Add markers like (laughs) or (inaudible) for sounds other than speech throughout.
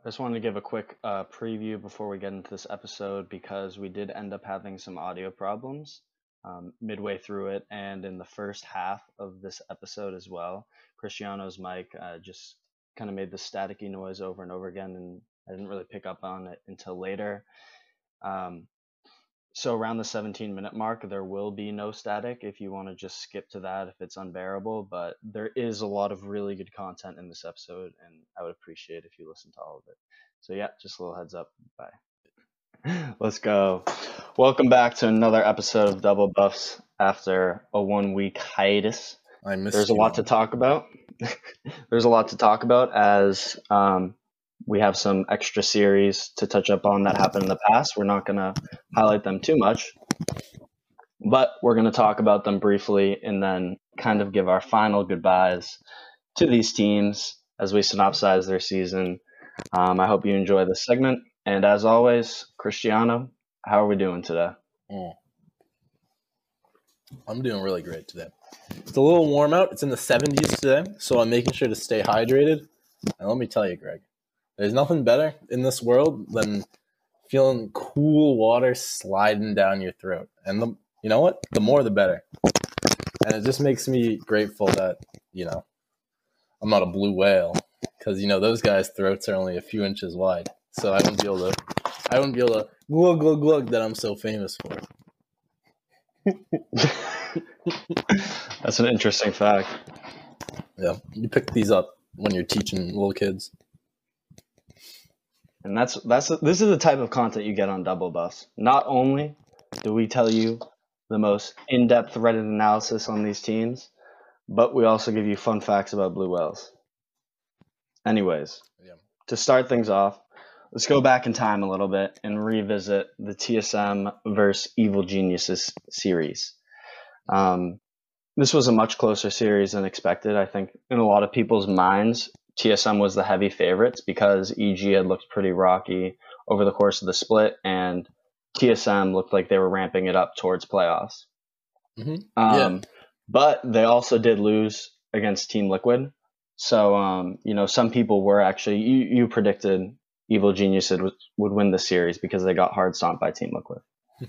I just wanted to give a quick uh, preview before we get into this episode because we did end up having some audio problems um, midway through it and in the first half of this episode as well. Cristiano's mic uh, just kind of made the staticky noise over and over again, and I didn't really pick up on it until later. Um, so around the 17 minute mark, there will be no static if you want to just skip to that if it's unbearable. But there is a lot of really good content in this episode, and I would appreciate if you listen to all of it. So yeah, just a little heads up. Bye. (laughs) Let's go. Welcome back to another episode of Double Buffs after a one week hiatus. I missed There's a lot to talk about. (laughs) There's a lot to talk about as um, we have some extra series to touch up on that happened in the past. We're not going to highlight them too much, but we're going to talk about them briefly and then kind of give our final goodbyes to these teams as we synopsize their season. Um, I hope you enjoy this segment. And as always, Cristiano, how are we doing today? Mm. I'm doing really great today. It's a little warm out. It's in the 70s today, so I'm making sure to stay hydrated. And let me tell you, Greg, there's nothing better in this world than feeling cool water sliding down your throat. And the, you know what? The more, the better. And it just makes me grateful that you know I'm not a blue whale because you know those guys' throats are only a few inches wide, so I wouldn't be able to. I wouldn't be able to glug glug glug that I'm so famous for. That's an interesting fact. Yeah, you pick these up when you're teaching little kids. And that's that's this is the type of content you get on Double Bus. Not only do we tell you the most in-depth Reddit analysis on these teams, but we also give you fun facts about blue whales. Anyways, Yeah. to start things off, let's go back in time a little bit and revisit the TSM versus Evil Geniuses series. Um, this was a much closer series than expected. I think in a lot of people's minds, TSM was the heavy favorites because EG had looked pretty rocky over the course of the split, and TSM looked like they were ramping it up towards playoffs. Mhm. Um, But they also did lose against Team Liquid. So, um, you know, some people were actually, you, you predicted Evil Genius would, would win the series because they got hard stomped by Team Liquid. (laughs)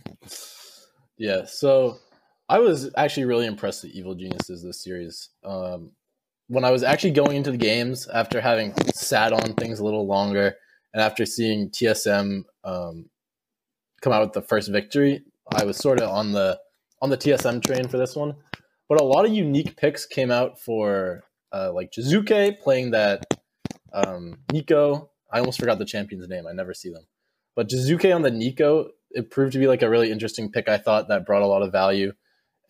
Yeah, so I was actually really impressed with Evil Geniuses this series. Um, when I was actually going into the games after having sat on things a little longer and after seeing TSM um, come out with the first victory, I was sort of on the on the TSM train for this one. But a lot of unique picks came out for uh, like Jiizuke playing that um, Neeko. I almost forgot the champion's name. I never see them. But Jiizuke on the Neeko, it proved to be like a really interesting pick. I thought that brought a lot of value,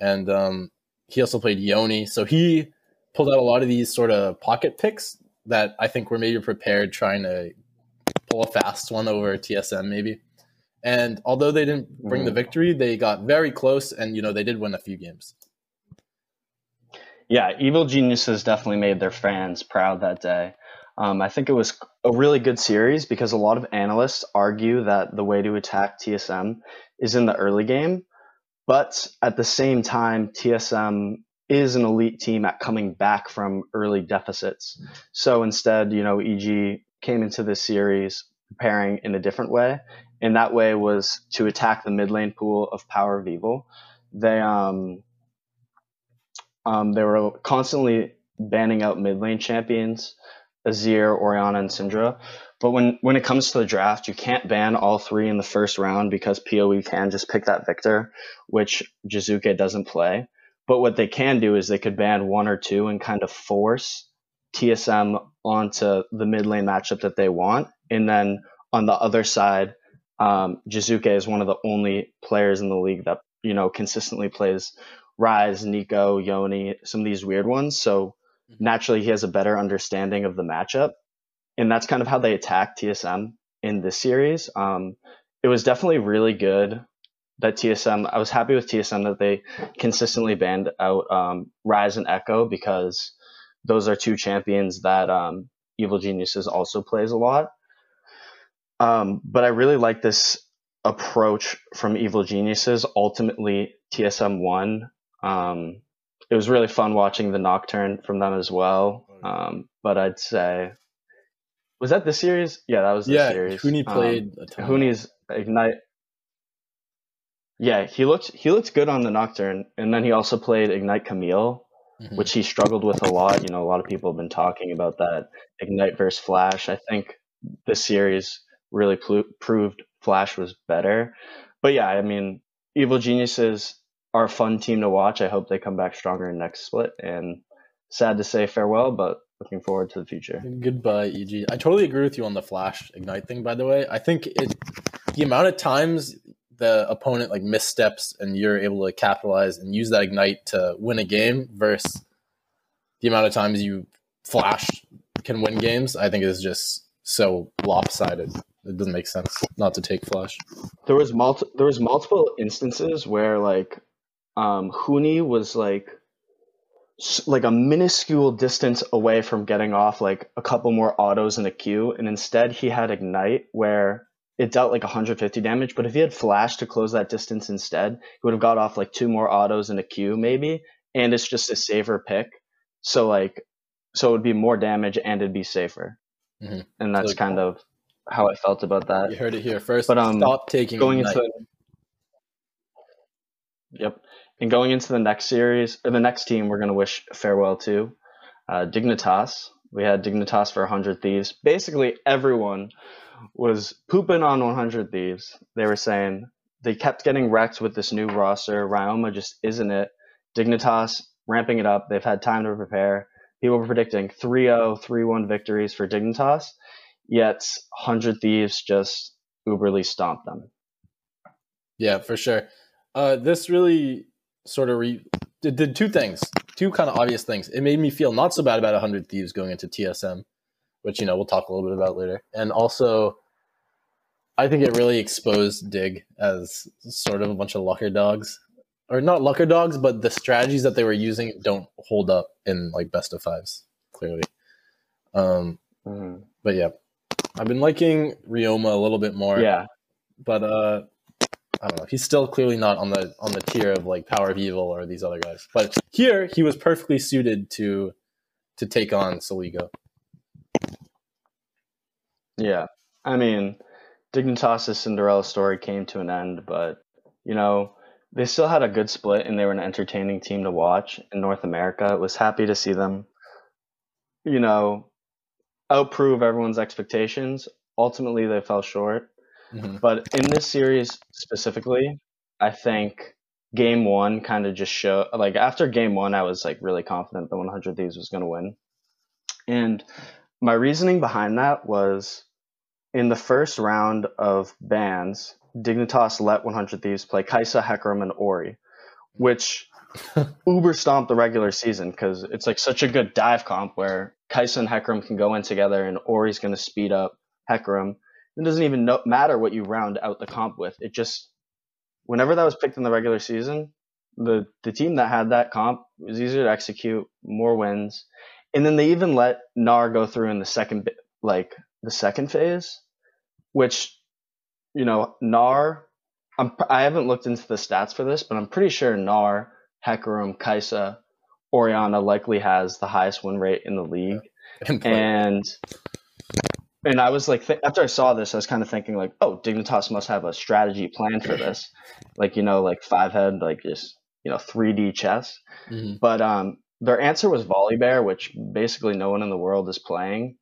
and um, he also played Yone, so he pulled out a lot of these sort of pocket picks that I think were maybe prepared trying to pull a fast one over TSM maybe. And although they didn't bring the Mhm. victory, they got very close, and you know they did win a few games. Yeah, Evil Geniuses definitely made their fans proud that day. Um, I think it was a really good series because a lot of analysts argue that the way to attack TSM is in the early game. But at the same time, TSM is an elite team at coming back from early deficits. So instead, you know, EG came into this series preparing in a different way. And that way was to attack the mid lane pool of Power of Evil. They, um, um, they were constantly banning out mid lane champions, Azir, Orianna, and Syndra. But when, when it comes to the draft, you can't ban all three in the first round because PoE can just pick that Viktor, which Jiizuke doesn't play. But what they can do is they could ban one or two and kind of force TSM onto the mid lane matchup that they want. And then on the other side, um, Jiizuke is one of the only players in the league that, you know, consistently plays Ryze, Neeko, Yone, some of these weird ones. So Mhm. naturally, he has a better understanding of the matchup, and that's kind of how they attack TSM in this series. Um, it was definitely really good that TSM. I was happy with TSM that they consistently banned out um, Ryze and Ekko because those are two champions that um, Evil Geniuses also plays a lot. Um, but I really like this approach from Evil Geniuses. Ultimately, TSM won. Um, it was really fun watching the Nocturne from them as well. Um, but I'd say Was that the series? Yeah, that was the yeah, series. Huni Um, played a ton. Huni's ignite. Yeah, he looked he looked good on the Nocturne, and then he also played ignite Camille, Mhm. which he struggled with a lot. You know, a lot of people have been talking about that ignite versus Flash. I think this series really plu- proved Flash was better. But yeah, I mean, Evil Geniuses are a fun team to watch. I hope they come back stronger in next split. And sad to say farewell, but looking forward to the future. Goodbye, EG. I totally agree with you on the flash ignite thing. By the way, I think it the amount of times the opponent like missteps and you're able to capitalize and use that ignite to win a game versus the amount of times you flash can win games. I think is just so lopsided. It doesn't make sense not to take flash. There was multi- there was multiple instances where like um Huni was like like a minuscule distance away from getting off like a couple more autos in a queue and instead he had ignite where it dealt like 150 damage but if he had flash to close that distance instead he would have got off like two more autos in a queue maybe and it's just a safer pick so like so it would be more damage and it'd be safer Mhm. and that's like- kind of how I felt about that You heard it here first. But, um, stop taking going into Yep. And going into the next series or the next team, we're going to wish farewell to uh, Dignitas. We had Dignitas for 100 Thieves. Basically, everyone was pooping on 100 Thieves. They were saying they kept getting wrecked with this new roster. Ryoma just isn't it. Dignitas ramping it up. They've had time to prepare. People were predicting 3 0, 3 1 victories for Dignitas, yet 100 Thieves just uberly stomped them. Yeah, for sure. Uh, this really sort of re- did, did two things, two kind of obvious things. It made me feel not so bad about 100 Thieves going into TSM, which, you know, we'll talk a little bit about later. And also, I think it really exposed Dig as sort of a bunch of lucker dogs. Or not lucker dogs, but the strategies that they were using don't hold up in like best of fives, clearly. Um, Mhm. but yeah, I've been liking Ryoma a little bit more Yeah. but uh I don't know. He's still clearly not on the on the tier of like Power of Evil or these other guys. But here he was perfectly suited to to take on Soligo. Yeah. I mean, Dignitas' Cinderella story came to an end, but, you know, they still had a good split and they were an entertaining team to watch in North America. It was happy to see them, you know, outprove everyone's expectations. Ultimately, they fell short. Mhm. But in this series specifically, I think game one kind of just showed, like, after game one, I was, like, really confident the 100 Thieves was going to win. And my reasoning behind that was in the first round of bans, Dignitas let 100 Thieves play Kai'Sa, Hecarim, and Ori, which (laughs) uber stomped the regular season because it's like such a good dive comp where Kai'Sa and Hecarim can go in together and Ori's going to speed up Hecarim. It doesn't even know, matter what you round out the comp with. It just, whenever that was picked in the regular season, the, the team that had that comp was easier to execute, more wins. And then they even let Gnar go through in the second, like the second phase, which, you know, Gnar, I'm, I haven't looked into the stats for this, but I'm pretty sure Gnar, Hecarim, Kai'Sa, Orianna likely has the highest win rate in the league. (laughs) And And and I was like, th- after I saw this, I was kind of thinking like, oh, Dignitas must have a strategy plan for this, (laughs) like you know, like five head, like just you know, 3D chess. Mhm. But um, their answer was Volibear, which basically no one in the world is playing.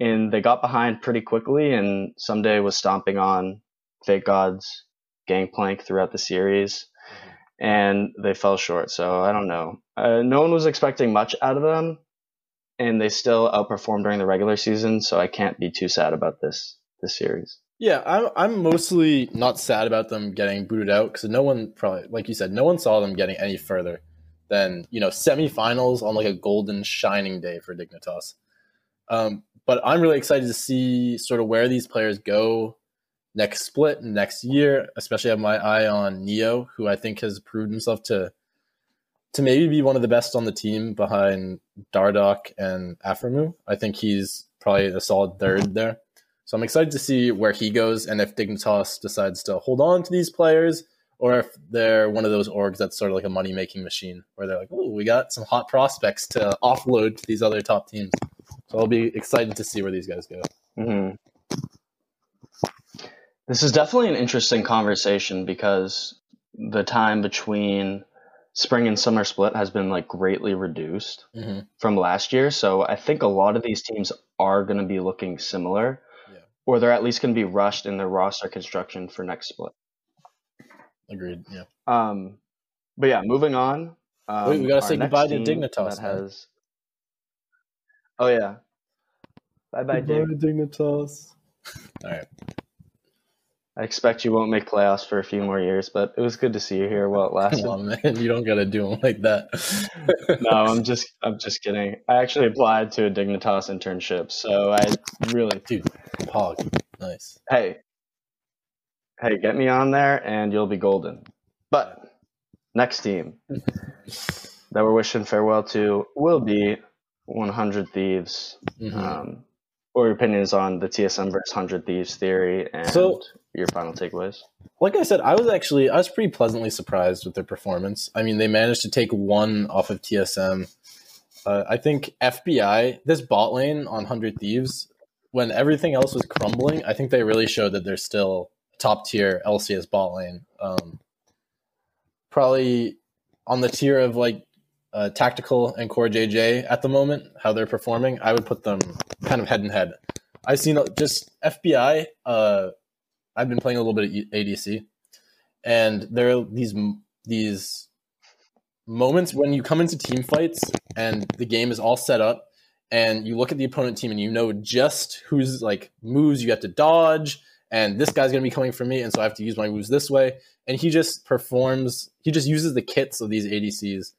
And they got behind pretty quickly, and Ssumday was stomping on FakeGod's, Gangplank throughout the series, and they fell short. So I don't know. Uh, no one was expecting much out of them, and they still outperformed during the regular season. So I can't be too sad about this this series. yeah, I'm I'm mostly not sad about them getting booted out because no one probably like you said, no one saw them getting any further than you know semifinals on like a golden shining day for Dignitas. Um, but I'm really excited to see sort of where these players go next split next year. Especially have my eye on Neo, who I think has proved himself to to maybe be one of the best on the team behind Dardoch and Aphromoo. I think he's probably a solid third there. So I'm excited to see where he goes and if Dignitas decides to hold on to these players or if they're one of those orgs that's sort of like a money making machine where they're like, oh, we got some hot prospects to offload to these other top teams. So I'll be excited to see where these guys go. hmm This is definitely an interesting conversation because the time between spring and summer split has been like greatly reduced hmm from last year. So I think a lot of these teams are going to be looking similar, Yeah. or they're at least going to be rushed in their roster construction for next split. Agreed. Yeah. Um, but yeah, moving on. Um, Wait, we gotta say goodbye to Dignitas, That man. has. Oh yeah. Bye bye, Dig. Dignitas. All right. I expect you won't make playoffs for a few more years, but it was good to see you here while it lasted. Come on, man. You don't gotta do them like that. (laughs) no, I'm just I'm just kidding. I actually applied to a Dignitas internship, so I really Dude, Pog. Nice. hey hey get me on there and you'll be golden. But next team (laughs) that we're wishing farewell to will be 100 Thieves. Mhm. Um, are your opinions on the TSM versus 100 Thieves theory and So- your final takeaways? like I said, I was actually I was pretty pleasantly surprised with their performance. I mean, they managed to take one off of TSM. Uh, I think FBI this bot lane on Hundred Thieves, when everything else was crumbling, I think they really showed that they're still top tier LCS bot lane. Um, probably on the tier of like uh, tactical and core JJ at the moment, how they're performing. I would put them kind of head and head. I've seen just FBI. Uh, I've been playing a little bit of E, ADC, and there are these these moments when you come into team fights and the game is all set up, and you look at the opponent team and you know just who's like moves you have to dodge, and this guy's gonna be coming for me, and so I have to use my moves this way. And he just performs. He just uses the kits of these ADCs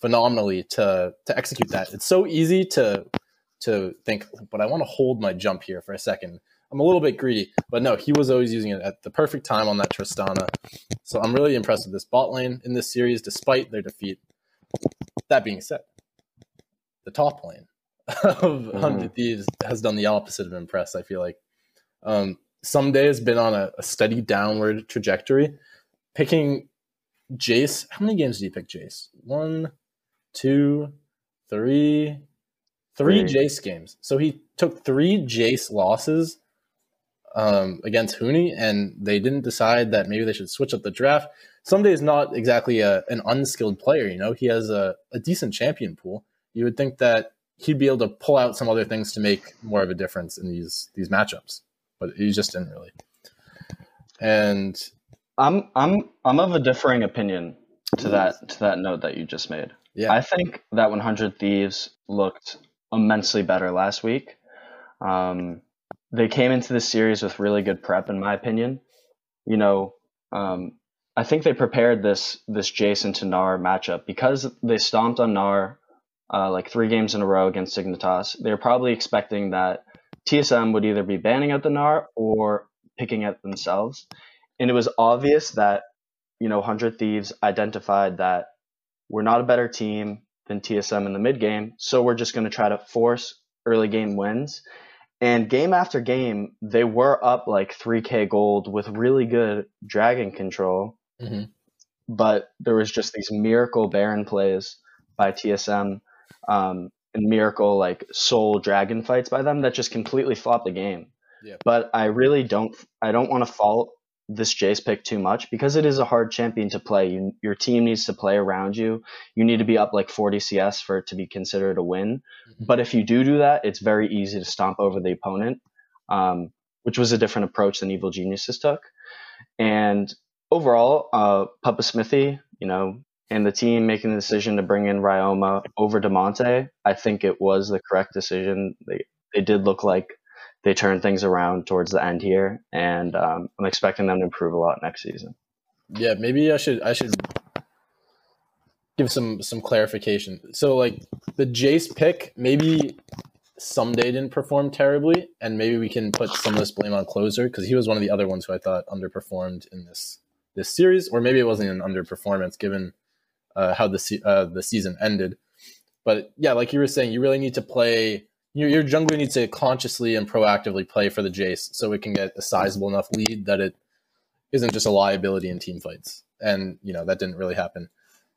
phenomenally to to execute that. It's so easy to to think, but I want to hold my jump here for a second. I'm a little bit greedy, but no, he was always using it at the perfect time on that Tristana. So I'm really impressed with this bot lane in this series, despite their defeat. That being said, the top lane of 100 Thieves has done the opposite of impress, I feel like. Um, Ssumday has been on a, a steady downward trajectory. Picking Jace, how many games did you pick Jace? One, two, three, three Three. Jace games. So he took three Jace losses um, against Huni, and they didn't decide that maybe they should switch up the draft. Ssumday is not exactly a, an unskilled player. You know, he has a, a decent champion pool. You would think that he'd be able to pull out some other things to make more of a difference in these these matchups, but he just didn't really. And I'm I'm I'm of a differing opinion to that to that note that you just made. Yeah, I think that 100 Thieves looked immensely better last week. Um, they came into the series with really good prep, in my opinion. You know, um, I think they prepared this this Jason to Gnar matchup because they stomped on Gnar uh, like three games in a row against Dignitas. They were probably expecting that TSM would either be banning out the Gnar or picking it themselves, and it was obvious that you know 100 Thieves identified that we're not a better team than TSM in the mid game, so we're just going to try to force early game wins. And game after game, they were up like 3k gold with really good dragon control, Mhm. but there was just these miracle Baron plays by TSM um, and miracle like soul dragon fights by them that just completely flopped the game. Yeah. But I really don't I don't want to fault this Jace pick too much because it is a hard champion to play. You, your team needs to play around you. You need to be up like 40 CS for it to be considered a win. Mhm. But if you do do that, it's very easy to stomp over the opponent, um, which was a different approach than Evil Geniuses took. And overall, uh, Papa Smithy, you know, and the team making the decision to bring in Ryoma over Damonte, I think it was the correct decision. They they did look like they turn things around towards the end here, and um, I'm expecting them to improve a lot next season. Yeah, maybe I should I should give some some clarification. So like the Jace pick, maybe Ssumday didn't perform terribly, and maybe we can put some of this blame on Closer because he was one of the other ones who I thought underperformed in this this series, or maybe it wasn't an underperformance given uh, how the se- uh, the season ended. But yeah, like you were saying, you really need to play. Your, your jungler needs to consciously and proactively play for the Jace so it can get a sizable enough lead that it isn't just a liability in team fights. And you know that didn't really happen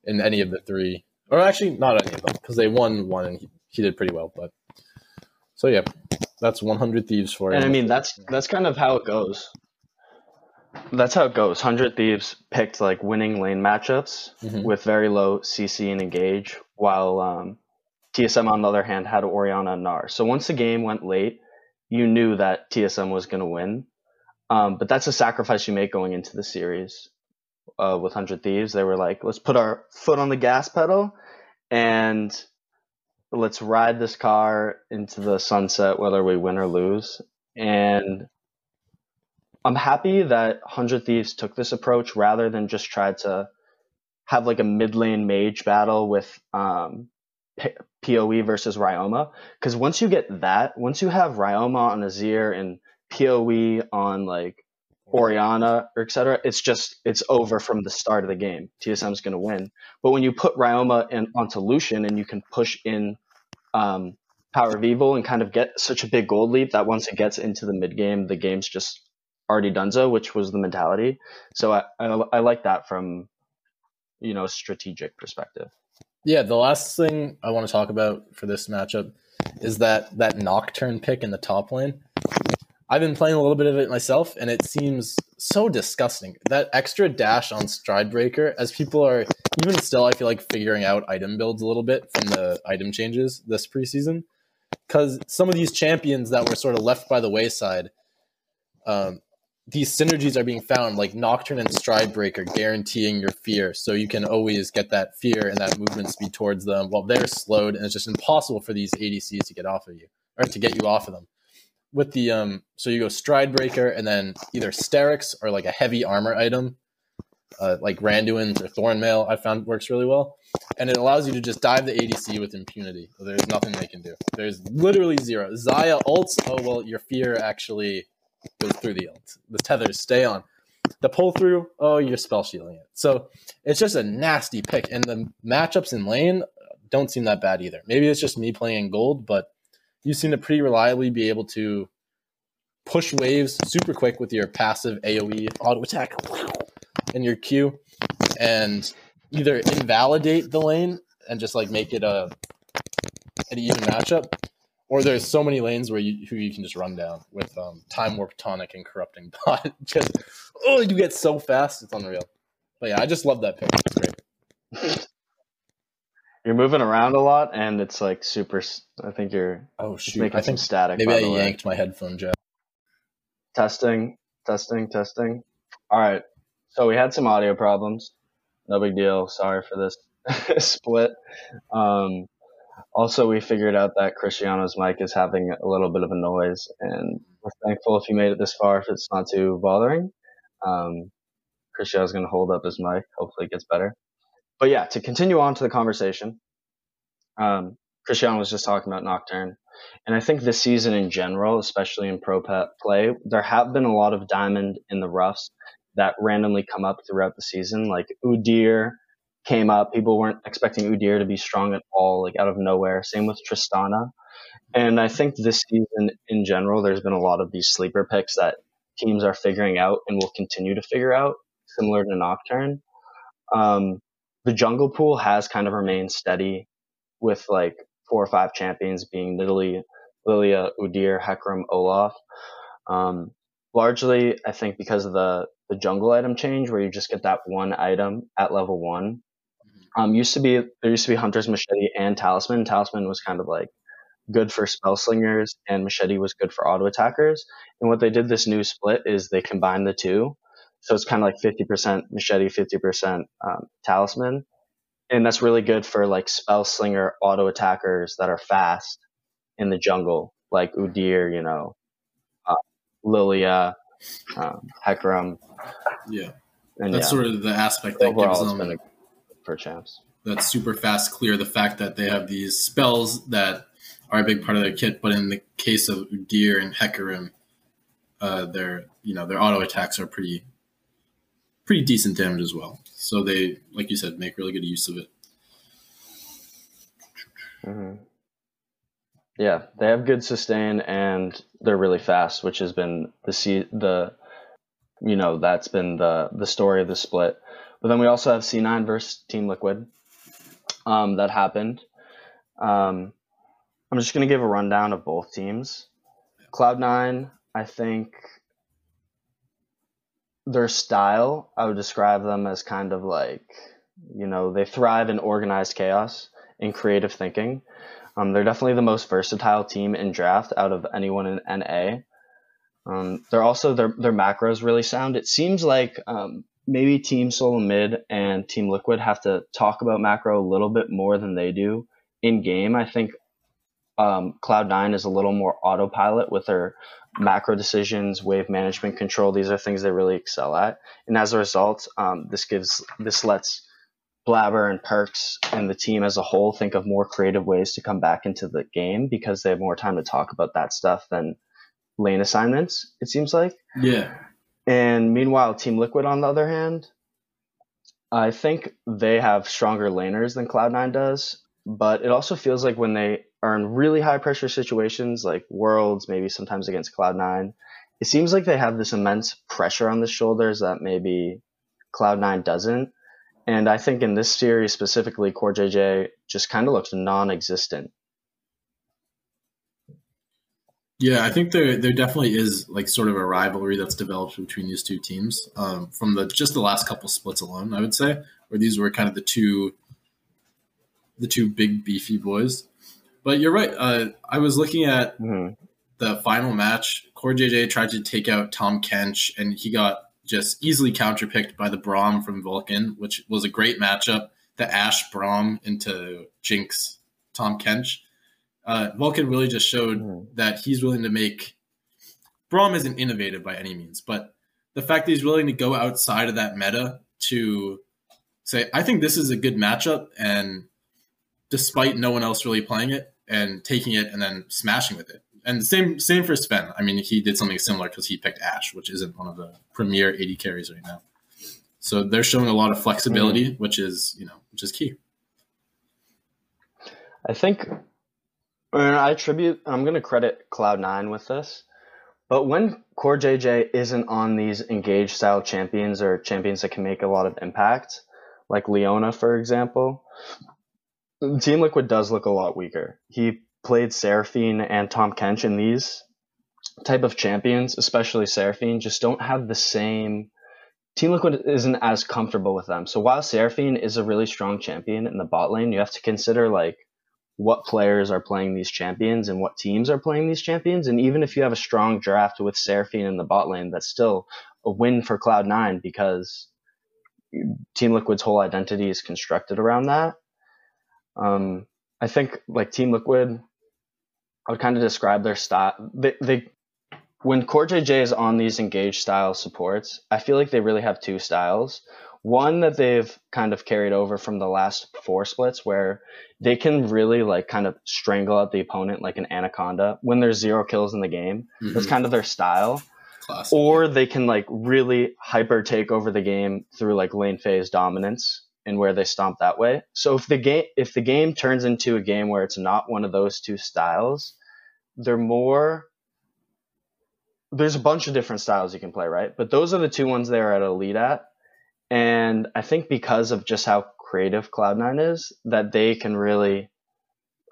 in any of the three, or actually not any of them, because they won one and he, he did pretty well. But so yeah, That's 100 Thieves for you. And I mean that's that's kind of how it goes. That's how it goes. Hundred Thieves picked like winning lane matchups Mhm. with very low CC and engage, while um, TSM on the other hand had Orianna and Gnar. So once the game went late, you knew that TSM was going to win. Um, but that's a sacrifice you make going into the series. Uh, with Hundred Thieves, they were like, let's put our foot on the gas pedal and let's ride this car into the sunset, whether we win or lose. And I'm happy that Hundred Thieves took this approach rather than just try to have like a mid lane mage battle with um, PoE versus Ryoma. Because once you get that, once you have Ryoma on Azir and PoE on like Orianna or etc., it's just it's over from the start of the game. TSM's going to win. But when you put Ryoma in, onto Lucian and you can push in um, Power of Evil and kind of get such a big gold leap that once it gets into the mid game, the game's just already donezo, which was the mentality. So I, I, I like that from you know strategic perspective. Yeah, the last thing I want to talk about for this matchup is that that Nocturne pick in the top lane. I've been playing a little bit of it myself, and it seems so disgusting. That extra dash on Stridebreaker, as people are even still, I feel like figuring out item builds a little bit from the item changes this preseason. Because some of these champions that were sort of left by the wayside, um, these synergies are being found, like Nocturne and Stride Breaker, guaranteeing your fear, so you can always get that fear and that movement speed towards them while they're slowed, and it's just impossible for these ADCs to get off of you or to get you off of them. With the um, so you go Stride Breaker and then either Sterak's or like a heavy armor item, uh, like Randuin's or Thornmail, I found works really well, and it allows you to just dive the ADC with impunity. There's nothing they can do. There's literally zero. Xayah ults. Oh well, your fear actually goes through the. The tethers stay on. The pull through, oh, you're spell shielding it. So it's just a nasty pick. And the matchups in lane don't seem that bad either. Maybe it's just me playing gold, but you seem to pretty reliably be able to push waves super quick with your passive AoE auto attack and your Q and either invalidate the lane and just like make it a an even matchup or there's so many lanes where you who you can just run down with um, time warp tonic and corrupting (laughs) bot. just oh, you get so fast, it's unreal. But yeah, I just love that pick. It's great. You're moving around a lot, and it's like super. I think you're Oh shoot! making I some think static. maybe I the way. yanked my headphone jack. Testing, testing, testing. All right. So we had some audio problems. No big deal. Sorry for this (laughs) split. Um, also, we figured out that Cristiano's mic is having a little bit of a noise, and we're thankful if you made it this far if it's not too bothering. Um, Cristiano's going to hold up his mic. Hopefully, it gets better. But yeah, to continue on to the conversation, um, Cristiano was just talking about Nocturne. And I think this season in general, especially in pro play, there have been a lot of diamond in the roughs that randomly come up throughout the season. Like Udyr came up. People weren't expecting Udyr to be strong at all, like out of nowhere. Same with Tristana. And I think this season in general, there's been a lot of these sleeper picks that teams are figuring out and will continue to figure out, similar to Nocturne. Um, the jungle pool has kind of remained steady with like four or five champions being Nidalee, Lilia, Udyr, Hecarim, Olaf. Um, largely, I think because of the, the jungle item change where you just get that one item at level one. Um, used to be there used to be Hunter's Machete and Talisman. Talisman was kind of like good for spell slingers and Machete was good for auto attackers. And what they did this new split is they combined the two. So it's kind of like 50% Machete, 50% um, Talisman and that's really good for like spell slinger auto attackers that are fast in the jungle, like Udyr, you know, uh, Lilia, um, Hecarim, Yeah, and that's yeah, sort of the aspect that overall gives them been a champs. that super fast clear. The fact that they have these spells that are a big part of their kit, but in the case of Udyr and Hecarim, uh, their you know their auto attacks are pretty pretty decent damage as well. So they, like you said, make really good use of it. hmm Yeah, they have good sustain and they're really fast, which has been the the you know that's been the the story of the split. But then we also have C9 versus Team Liquid. Um, that happened. Um, I'm just gonna give a rundown of both teams. Cloud9, I think their style, I would describe them as kind of like, you know, they thrive in organized chaos and creative thinking. Um, they're definitely the most versatile team in draft out of anyone in NA. Um, they're also their their macros really sound. It seems like um, maybe Team Solo Mid and Team Liquid have to talk about macro a little bit more than they do in game. I think um, Cloud9 is a little more autopilot with their macro decisions, wave management control. These are things they really excel at, and as a result, um, this gives this lets Blabber and Perkz and the team as a whole think of more creative ways to come back into the game because they have more time to talk about that stuff than lane assignments. It seems like. Yeah. And meanwhile, Team Liquid, on the other hand, I think they have stronger laners than Cloud9 does. But it also feels like when they are in really high pressure situations, like Worlds, maybe sometimes against Cloud9, it seems like they have this immense pressure on the shoulders that maybe Cloud9 doesn't. And I think in this series specifically, CoreJJ just kind of looks non existent. Yeah, I think there there definitely is like sort of a rivalry that's developed between these two teams um, from the just the last couple splits alone. I would say where these were kind of the two the two big beefy boys. But you're right. Uh, I was looking at mm-hmm. the final match. Core JJ tried to take out Tahm Kench, and he got just easily counterpicked by the Braum from Vulcan, which was a great matchup. The Ashe Braum into Jinx Tahm Kench uh, Vulcan really just showed mm. that he's willing to make. Braum isn't innovative by any means, but the fact that he's willing to go outside of that meta to say, I think this is a good matchup, and despite no one else really playing it and taking it and then smashing with it. And the same same for Sven. I mean, he did something similar because he picked Ashe, which isn't one of the premier eighty carries right now. So they're showing a lot of flexibility, mm. which is you know which is key. I think and I attribute, I'm going to credit Cloud9 with this. But when CoreJJ isn't on these engaged style champions or champions that can make a lot of impact, like Leona, for example, Team Liquid does look a lot weaker. He played Seraphine and Tahm Kench, and these type of champions, especially Seraphine, just don't have the same. Team Liquid isn't as comfortable with them. So while Seraphine is a really strong champion in the bot lane, you have to consider like what players are playing these champions and what teams are playing these champions. And even if you have a strong draft with Seraphine in the bot lane, that's still a win for Cloud9 because Team Liquid's whole identity is constructed around that. Um, I think like Team Liquid, I would kind of describe their style. They, they when CoreJJ is on these engaged style supports, I feel like they really have two styles. One that they've kind of carried over from the last four splits where they can really like kind of strangle out the opponent like an anaconda when there's zero kills in the game. Mm-hmm. That's kind of their style. Classic. Or they can like really hyper take over the game through like lane phase dominance and where they stomp that way. So if the game if the game turns into a game where it's not one of those two styles, they're more there's a bunch of different styles you can play, right? But those are the two ones they're at elite at. And I think because of just how creative Cloud9 is, that they can really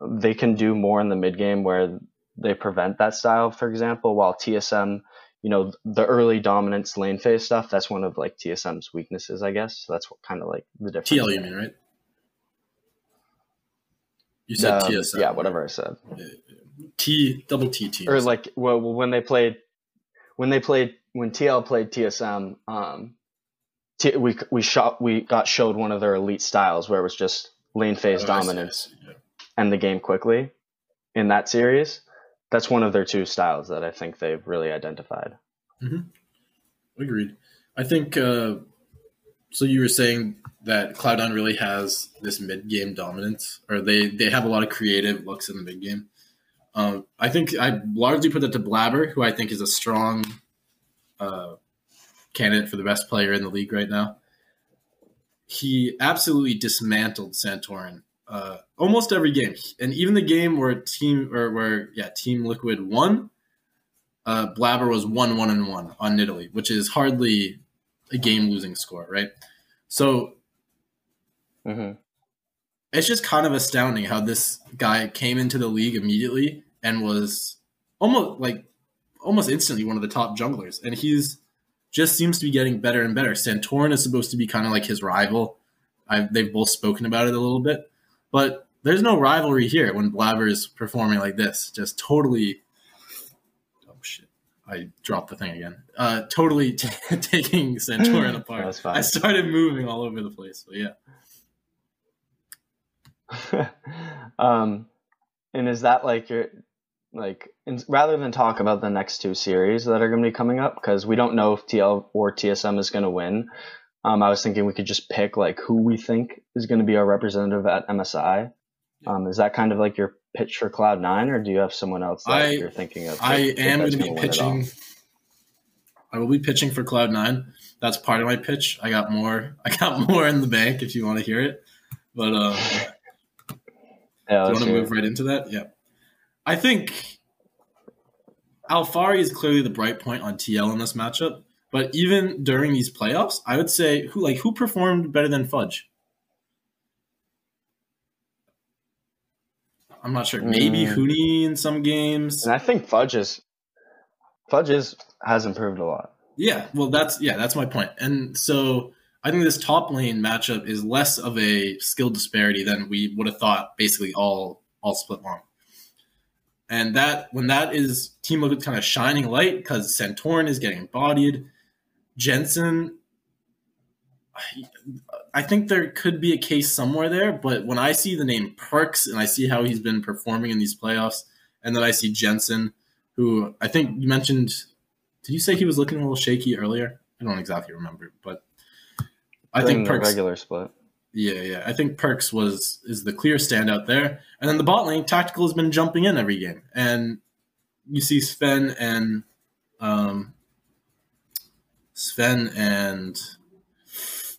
they can do more in the mid game where they prevent that style, for example, while TSM, you know, the early dominance lane phase stuff, that's one of like TSM's weaknesses, I guess. So that's what kind of like the difference. TL, you mean, right? You said TSM. Yeah, whatever I said. T double T T. Or like well, when they played when they played when TL played TSM, um, T- we we shot we got showed one of their elite styles where it was just lane phase oh, dominance yeah. and the game quickly in that series. That's one of their two styles that I think they've really identified. Mm-hmm. Agreed. I think uh, so. You were saying that Cloud9 really has this mid game dominance, or they they have a lot of creative looks in the mid game. Um, I think I largely put that to Blabber, who I think is a strong uh, candidate for the best player in the league right now. He absolutely dismantled Santorin uh, almost every game, and even the game where team or where yeah Team Liquid won, uh, Blabber was one one and one on Nidalee, which is hardly a game losing score, right? So mm-hmm. it's just kind of astounding how this guy came into the league immediately and was almost like almost instantly one of the top junglers, and he's just seems to be getting better and better. Santorin is supposed to be kind of like his rival. I've, they've both spoken about it a little bit, but there's no rivalry here when Blabber is performing like this. Just totally. Oh shit! I dropped the thing again. Uh, totally (laughs) t- taking Santorin (laughs) apart. I started moving all over the place, but yeah. (laughs) um, and is that like your like in, rather than talk about the next two series that are going to be coming up because we don't know if TL or TSM is going to win. Um, I was thinking we could just pick like who we think is going to be our representative at MSI. Um, is that kind of like your pitch for Cloud Nine, or do you have someone else that I- you're thinking of? I am going to be gonna win it all? pitching. I will be pitching for Cloud Nine. That's part of my pitch. I got more. (laughs) I got more in the bank if you want to hear it. But uh, Yeah, do you want to move right into that? Yeah. I think Alphari is clearly the bright point on TL in this matchup. But even during these playoffs, I would say who like who performed better than Fudge? I'm not sure. Maybe Mm. Huni in some games. And I think Fudge is Fudge is, has improved a lot. Yeah, well, that's yeah, that's my point. And so I think this top lane matchup is less of a skill disparity than we would have thought. Basically, all all split long. And that when that is Team Liquid kind of shining light because Santorin is getting bodied, Jensen. I- think there could be a case somewhere there, but when I see the name Perkz and I see how he's been performing in these playoffs, and then I see Jensen, who I think you mentioned did you say he was looking a little shaky earlier? I don't exactly remember, but I think Perkz. regular split. Yeah, yeah. I think Perkz was is the clear standout there. And then the bot lane, Tactical has been jumping in every game, and you see Sven and um, Sven and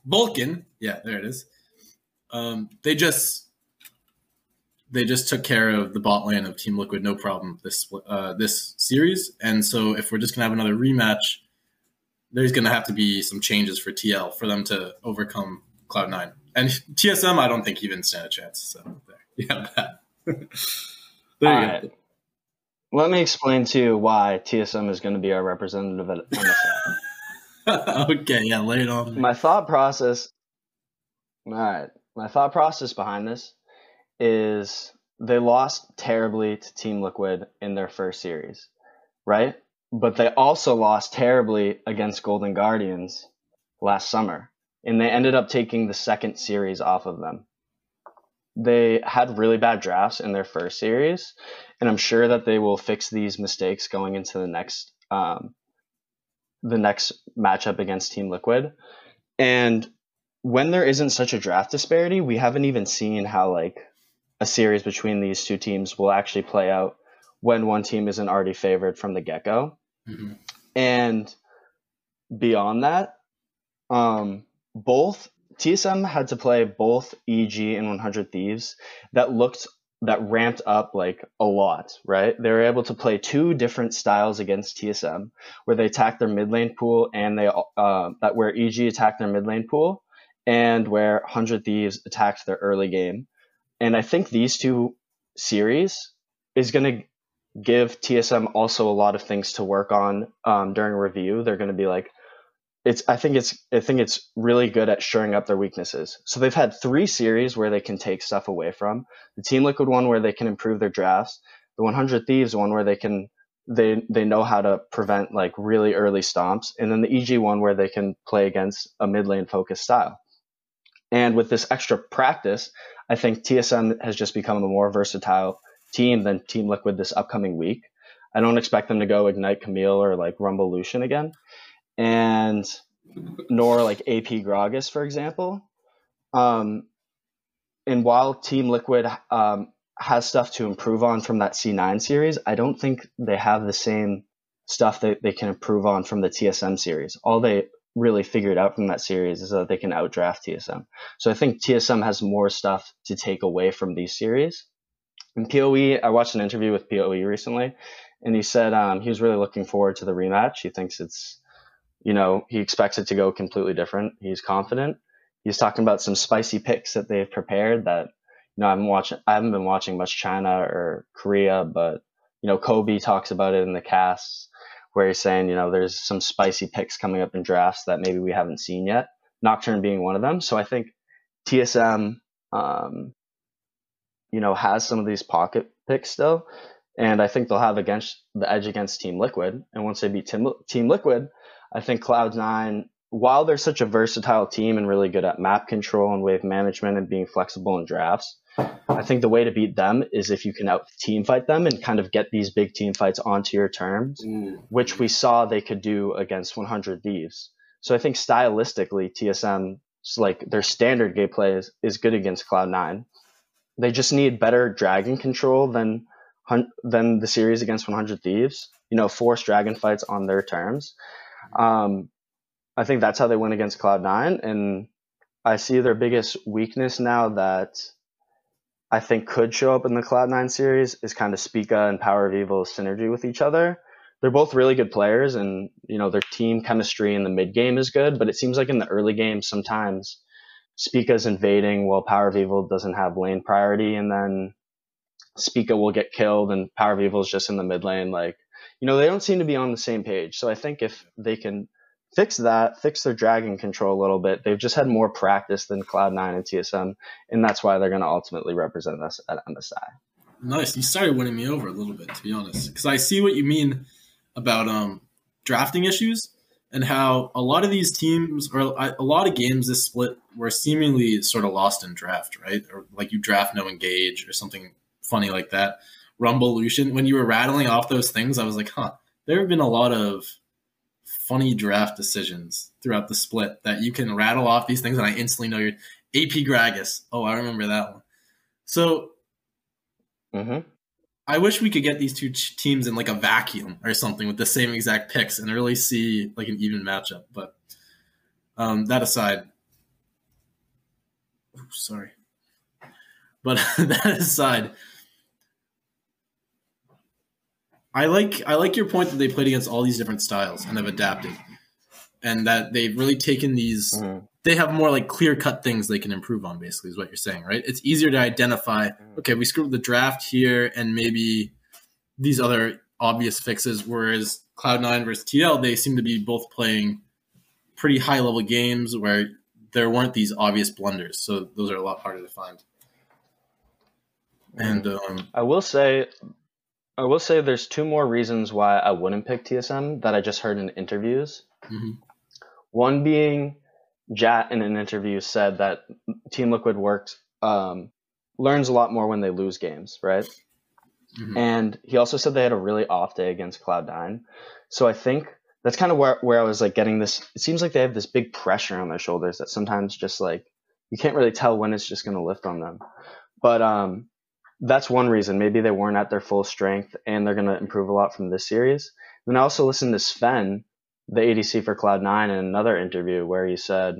Vulcan. Yeah, there it is. Um, they just they just took care of the bot lane of Team Liquid, no problem this uh, this series. And so, if we're just gonna have another rematch, there's gonna have to be some changes for TL for them to overcome Cloud Nine. And TSM, I don't think even stand a chance. So there, (laughs) you have that. (laughs) there you go. right. Let me explain to you why TSM is going to be our representative at MSI. (laughs) okay, yeah, lay it on. me. my thought process all right my thought process behind this is they lost terribly to team liquid in their first series right but they also lost terribly against golden guardians last summer and they ended up taking the second series off of them they had really bad drafts in their first series and i'm sure that they will fix these mistakes going into the next um, the next matchup against Team Liquid. And when there isn't such a draft disparity, we haven't even seen how like a series between these two teams will actually play out when one team isn't already favored from the get go. Mhm. And beyond that, um, both TSM had to play both EG and 100 Thieves that looked that ramped up like a lot, right? They were able to play two different styles against TSM, where they attacked their mid lane pool and they uh, that where EG attacked their mid lane pool, and where 100 Thieves attacked their early game. And I think these two series is going to give TSM also a lot of things to work on um, during review. They're going to be like, it's. I think it's. I think it's really good at shoring up their weaknesses. So they've had three series where they can take stuff away from the Team Liquid one where they can improve their drafts, the 100 Thieves one where they can they they know how to prevent like really early stomps, and then the EG one where they can play against a mid lane focused style. And with this extra practice, I think TSM has just become a more versatile team than Team Liquid this upcoming week. I don't expect them to go ignite Camille or like Rumble Lucian again, and nor like AP Gragas, for example. Um, and while Team Liquid um, has stuff to improve on from that C9 series, I don't think they have the same stuff that they can improve on from the TSM series. All they really figured out from that series is that they can outdraft TSM. So I think TSM has more stuff to take away from these series. And PoE, I watched an interview with PoE recently, and he said um, he was really looking forward to the rematch. He thinks it's, you know, he expects it to go completely different. He's confident. He's talking about some spicy picks that they've prepared that, you know, I haven't watched, I haven't been watching much China or Korea, but, you know, Kobe talks about it in the casts. where he's saying, you know, there's some spicy picks coming up in drafts that maybe we haven't seen yet. Nocturne being one of them. So I think TSM, um, you know, has some of these pocket picks still, and I think they'll have against the edge against Team Liquid. And once they beat Team Liquid, I think Cloud Nine, while they're such a versatile team and really good at map control and wave management and being flexible in drafts, I think the way to beat them is if you can out team fight them and kind of get these big team fights onto your terms, Ooh. which we saw they could do against 100 Thieves. So I think stylistically, TSM, like their standard gameplay is, is good against Cloud9. They just need better dragon control than than the series against 100 Thieves. You know, force dragon fights on their terms. Um, I think that's how they win against Cloud9. And I see their biggest weakness now that I think could show up in the Cloud9 series is kind of Spica and Power of Evil's synergy with each other. They're both really good players, and you know their team chemistry in the mid game is good. But it seems like in the early game, sometimes Spica's invading while Power of Evil doesn't have lane priority, and then Spica will get killed, and Power of Evil is just in the mid lane. Like you know, they don't seem to be on the same page. So I think if they can fix that, fix their dragon control a little bit. They've just had more practice than Cloud9 and TSM, and that's why they're going to ultimately represent us at MSI. Nice. You started winning me over a little bit, to be honest, because I see what you mean about um, drafting issues and how a lot of these teams or a lot of games this split were seemingly sort of lost in draft, right? Or like you draft no engage or something funny like that. Rumble Lucian. When you were rattling off those things, I was like, huh, there have been a lot of funny draft decisions throughout the split that you can rattle off these things and I instantly know you're AP Gragas. Oh, I remember that one. So mm-hmm. I wish we could get these two teams in like a vacuum or something with the same exact picks and really see like an even matchup. But um, that aside, sorry. But (laughs) that aside, I like I like your point that they played against all these different styles and have adapted, and that they've really taken these. Mm-hmm. They have more like clear cut things they can improve on. Basically, is what you're saying, right? It's easier to identify. Mm-hmm. Okay, we screwed the draft here, and maybe these other obvious fixes. Whereas Cloud Nine versus TL, they seem to be both playing pretty high level games where there weren't these obvious blunders. So those are a lot harder to find. And um, I will say I will say there's two more reasons why I wouldn't pick TSM that I just heard in interviews. Mm-hmm. One being, Jatt in an interview said that Team Liquid works um, learns a lot more when they lose games, right? Mm-hmm. And he also said they had a really off day against Cloud9. So I think that's kind of where, where I was like getting this. It seems like they have this big pressure on their shoulders that sometimes just like you can't really tell when it's just going to lift on them. But um, that's one reason. Maybe they weren't at their full strength and they're going to improve a lot from this series. Then I also listened to Zven, the ADC for Cloud9, in another interview where he said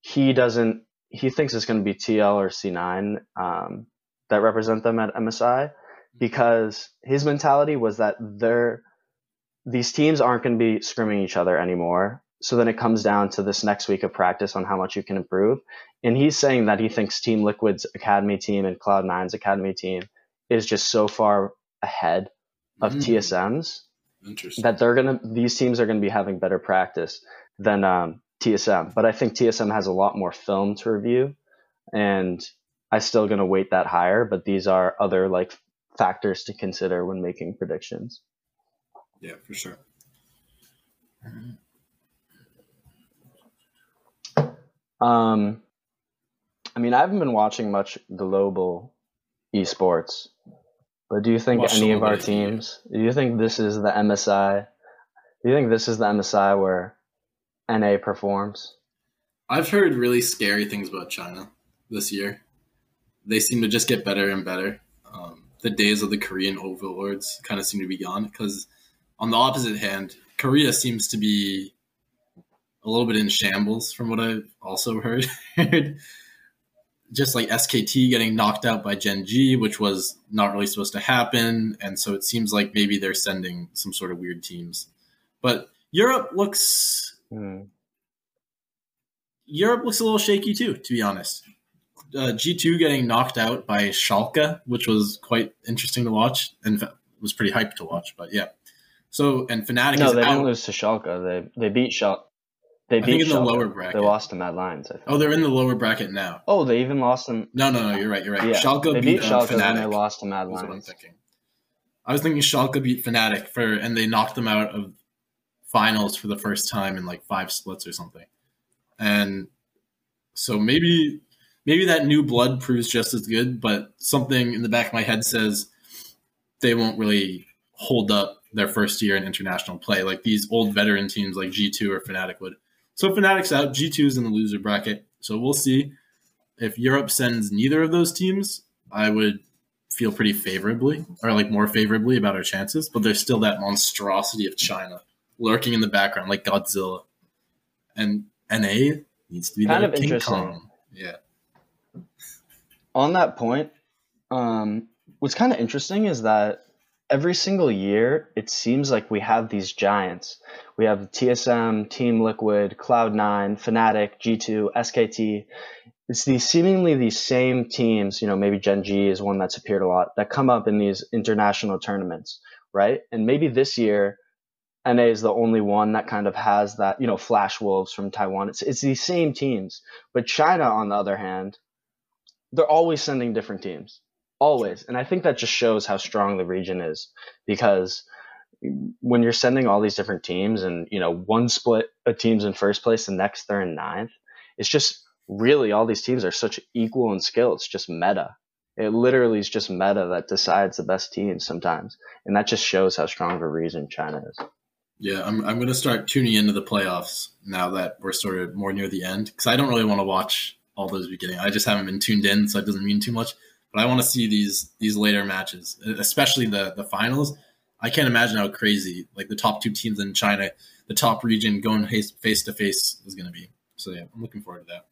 he doesn't, he thinks it's going to be TL or C9 um, that represent them at MSI because his mentality was that they're, these teams aren't going to be scrimming each other anymore. So then it comes down to this next week of practice on how much you can improve. And he's saying that he thinks Team Liquid's academy team and Cloud Nine's academy team is just so far ahead of mm. TSM's that they're gonna these teams are gonna be having better practice than um, TSM. But I think TSM has a lot more film to review, and I'm still gonna weight that higher. But these are other like factors to consider when making predictions. Yeah, for sure. Um, I mean, I haven't been watching much global esports, but do you think Watch any of our teams? Do you think this is the MSI? Do you think this is the MSI where NA performs? I've heard really scary things about China this year. They seem to just get better and better. Um, the days of the Korean overlords kind of seem to be gone because, on the opposite hand, Korea seems to be a little bit in shambles from what I've also heard. (laughs) Just like SKT getting knocked out by Gen G, which was not really supposed to happen. And so it seems like maybe they're sending some sort of weird teams. But Europe looks. Mm. Europe looks a little shaky too, to be honest. Uh, G2 getting knocked out by Schalke, which was quite interesting to watch and was pretty hyped to watch. But yeah, So and Fnatic No, is they out. didn't lose to Schalke. They they beat Schalke. They beat in the lower bracket. They lost to Mad Lions. I think. Oh, they're in the lower bracket now. Oh, they even lost them. No, no, no. You're right. You're right. Yeah, Schalke they beat, beat uh, Schalke and they lost to Mad That's what I'm thinking. I was thinking Schalke beat Fnatic for, and they knocked them out of finals for the first time in like five splits or something. And so maybe, maybe that new blood proves just as good, but something in the back of my head says they won't really hold up their first year in international play like these old veteran teams like G2 or Fnatic would. So Fnatic's out, G2 is in the loser bracket. So we'll see if Europe sends neither of those teams. I would feel pretty favorably or like more favorably about our chances, but there's still that monstrosity of China lurking in the background like Godzilla. And NA needs to be Kind of King interesting. Kong. Yeah. On that point, um, what's kind of interesting is that every single year it seems like we have these giants. We have TSM, Team Liquid, Cloud9, Fnatic, G2, SKT. It's these seemingly these same teams, you know, maybe Gen G is one that's appeared a lot, that come up in these international tournaments, right? And maybe this year NA is the only one that kind of has that, you know, Flash Wolves from Taiwan. It's it's these same teams. But China, on the other hand, they're always sending different teams. Always. And I think that just shows how strong the region is because when you're sending all these different teams and, you know, one split a team's in first place, the next they're in ninth, it's just really all these teams are such equal in skill. It's just meta. It literally is just meta that decides the best teams sometimes. And that just shows how strong of a region China is. Yeah, I'm, I'm going to start tuning into the playoffs now that we're sort of more near the end because I don't really want to watch all those beginning. I just haven't been tuned in, so it doesn't mean too much. But I want to see these these later matches, especially the the finals. I can't imagine how crazy like the top two teams in China, the top region going face to face is going to be. So yeah, I'm looking forward to that.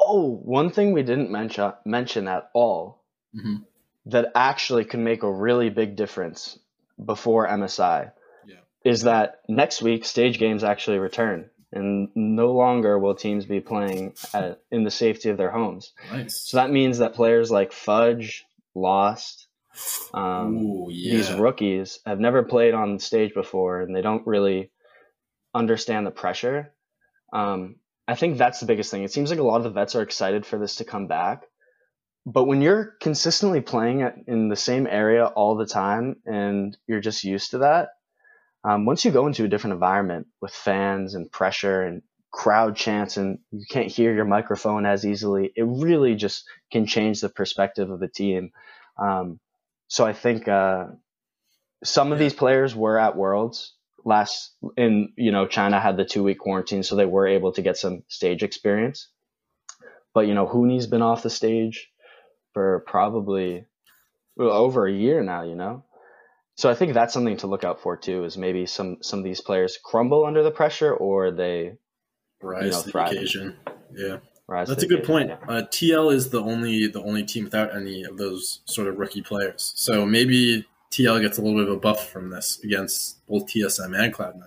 Oh, one thing we didn't mention mention at all hmm that actually can make a really big difference before MSI Yeah. is that next week stage games actually return and no longer will teams be playing at, in the safety of their homes. Nice. So that means that players like Fudge, Lost, um, Ooh, yeah. these rookies have never played on stage before and they don't really understand the pressure. Um, I think that's the biggest thing. It seems like a lot of the vets are excited for this to come back. But when you're consistently playing in the same area all the time and you're just used to that, um, once you go into a different environment with fans and pressure and crowd chants and you can't hear your microphone as easily, it really just can change the perspective of the team. Um, so I think uh, some of these players were at Worlds last in you know China had the two week quarantine, so they were able to get some stage experience. But you know Huni's been off the stage for probably over a year now. You know, so I think that's something to look out for too. Is maybe some some of these players crumble under the pressure or they Rise you know, to the occasion. Yeah. rise. That's a good point. occasion, Uh, TL is the only the only team without any of those sort of rookie players. So maybe TL gets a little bit of a buff from this against both TSM and Cloud9.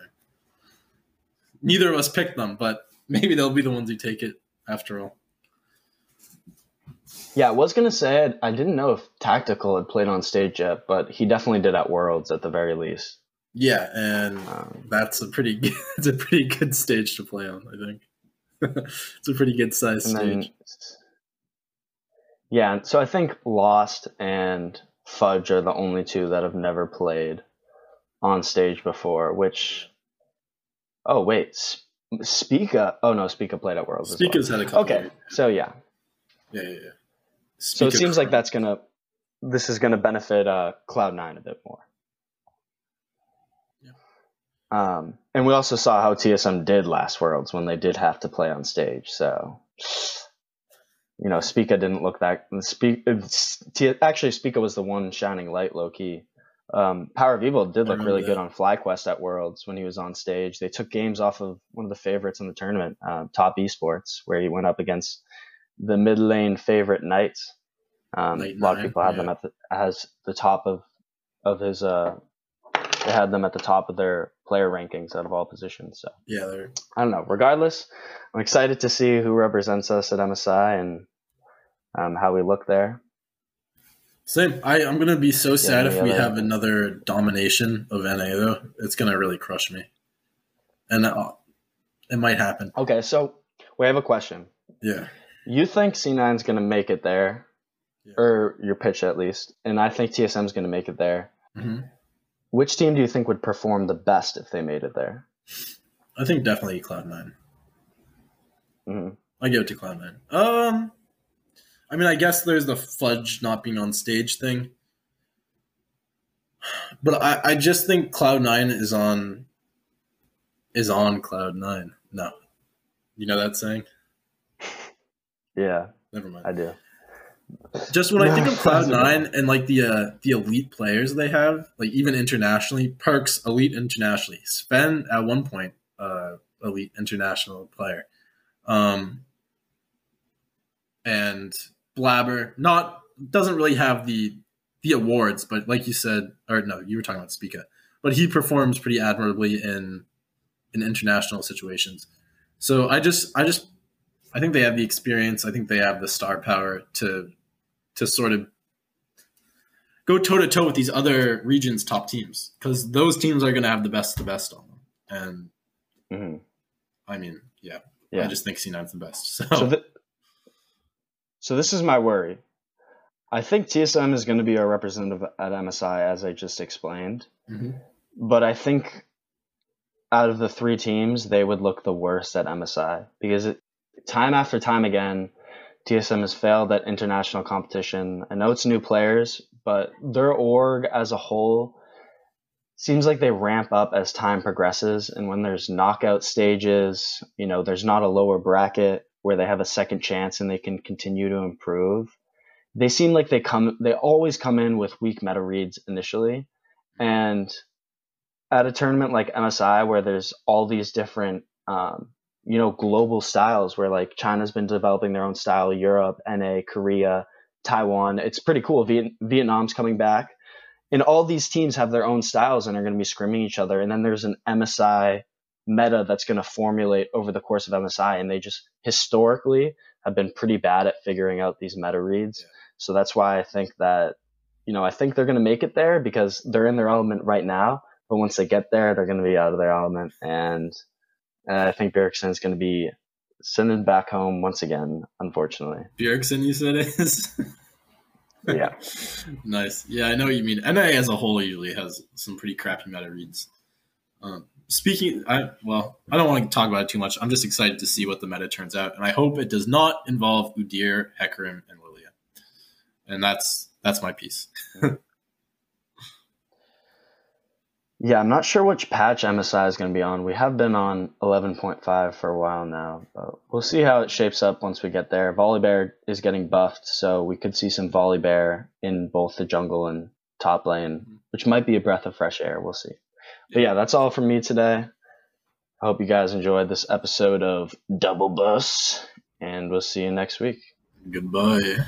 Neither of us picked them, but maybe they'll be the ones who take it after all. Yeah, I was gonna say I, didn't know if Tactical had played on stage yet, but he definitely did at Worlds at the very least. Yeah, and Um, that's a pretty (laughs) it's a pretty good stage to play on. I think (laughs) it's a pretty good size and then, stage. yeah, so I think Lost and Fudge are the only two that have never played on stage before. Which, oh wait, Spica. Oh no, Spica played at Worlds. as well. Spica's had a couple. Okay, so yeah, Yeah, yeah, yeah. So it seems like that's gonna, this is gonna benefit uh, Cloud Nine a bit more. Yeah. Um, and we also saw how TSM did last Worlds when they did have to play on stage. So, you know, Spica didn't look that. Speak actually, Spica was the one shining light, low key. Um, Power of Evil did look really that. good on FlyQuest at Worlds when he was on stage. They took games off of one of the favorites in the tournament, uh, Top Esports, where he went up against the mid lane favorite Knights. Um, a lot of people had yeah. them at the as the top of of his. Uh, they had them at the top of their player rankings out of all positions. So yeah, they're I don't know. Regardless, I'm excited to see who represents us at MSI and um, how we look there. Same. I, I'm gonna be so sad any if we other- have another domination of NA though. It's gonna really crush me, and uh, it might happen. Okay, so we have a question. Yeah. You think C9 is going to make it there, Yeah. or your pitch at least, and I think TSM is going to make it there. hmm Which team do you think would perform the best if they made it there? I think definitely Cloud Nine. hmm I give it to Cloud Nine. Um, I mean, I guess there's the fudge not being on stage thing, but I, I just think Cloud Nine is on is on Cloud Nine. No, you know that saying. Yeah, Never mind. I do. Just when I think of (laughs) Cloud Nine and like the uh, the elite players they have, like even internationally, Perkz elite internationally, Zven at one point uh, elite international player, um, and Blabber not doesn't really have the the awards, but like you said, or no, you were talking about Spica, but he performs pretty admirably in in international situations. So I just I just I think they have the experience. I think they have the star power to to sort of go toe to toe with these other regions' top teams because those teams are going to have the best of the best on them. And hmm I mean, yeah, I just think C9's the best. So, So, th- so this is my worry. I think TSM is going to be our representative at MSI, as I just explained. Mhm. But I think out of the three teams, they would look the worst at MSI because it, time after time again, TSM has failed at international competition. I know it's new players, but their org as a whole seems like they ramp up as time progresses. And when there's knockout stages, you know, there's not a lower bracket where they have a second chance and they can continue to improve. They seem like they come, they always come in with weak meta reads initially. And at a tournament like MSI, where there's all these different, um, you know, global styles, where like China's been developing their own style, Europe, NA, Korea, Taiwan, it's pretty cool. Viet- Vietnam's coming back. And all these teams have their own styles and are going to be scrimming each other. And then there's an MSI meta that's going to formulate over the course of MSI. And they just historically have been pretty bad at figuring out these meta reads. Yeah. So that's why I think that, you know, I think they're going to make it there because they're in their element right now. But once they get there, they're going to be out of their element. And uh, I think Bjergsen's going to be sending back home once again, unfortunately. Bjergsen, you said is. (laughs) Yeah. nice. Yeah, I know what you mean. NA as a whole usually has some pretty crappy meta reads. Um, speaking, I well, I don't want to talk about it too much. I'm just excited to see what the meta turns out, and I hope it does not involve Udyr, Hecarim, and Lilia. And that's that's my piece. (laughs) Yeah, I'm not sure which patch MSI is going to be on. We have been on 11.5 for a while now, we'll see how it shapes up once we get there. Volibear is getting buffed, so we could see some Volibear in both the jungle and top lane, which might be a breath of fresh air. We'll see. But yeah, that's all from me today. I hope you guys enjoyed this episode of Double Bus, and we'll see you next week. Goodbye.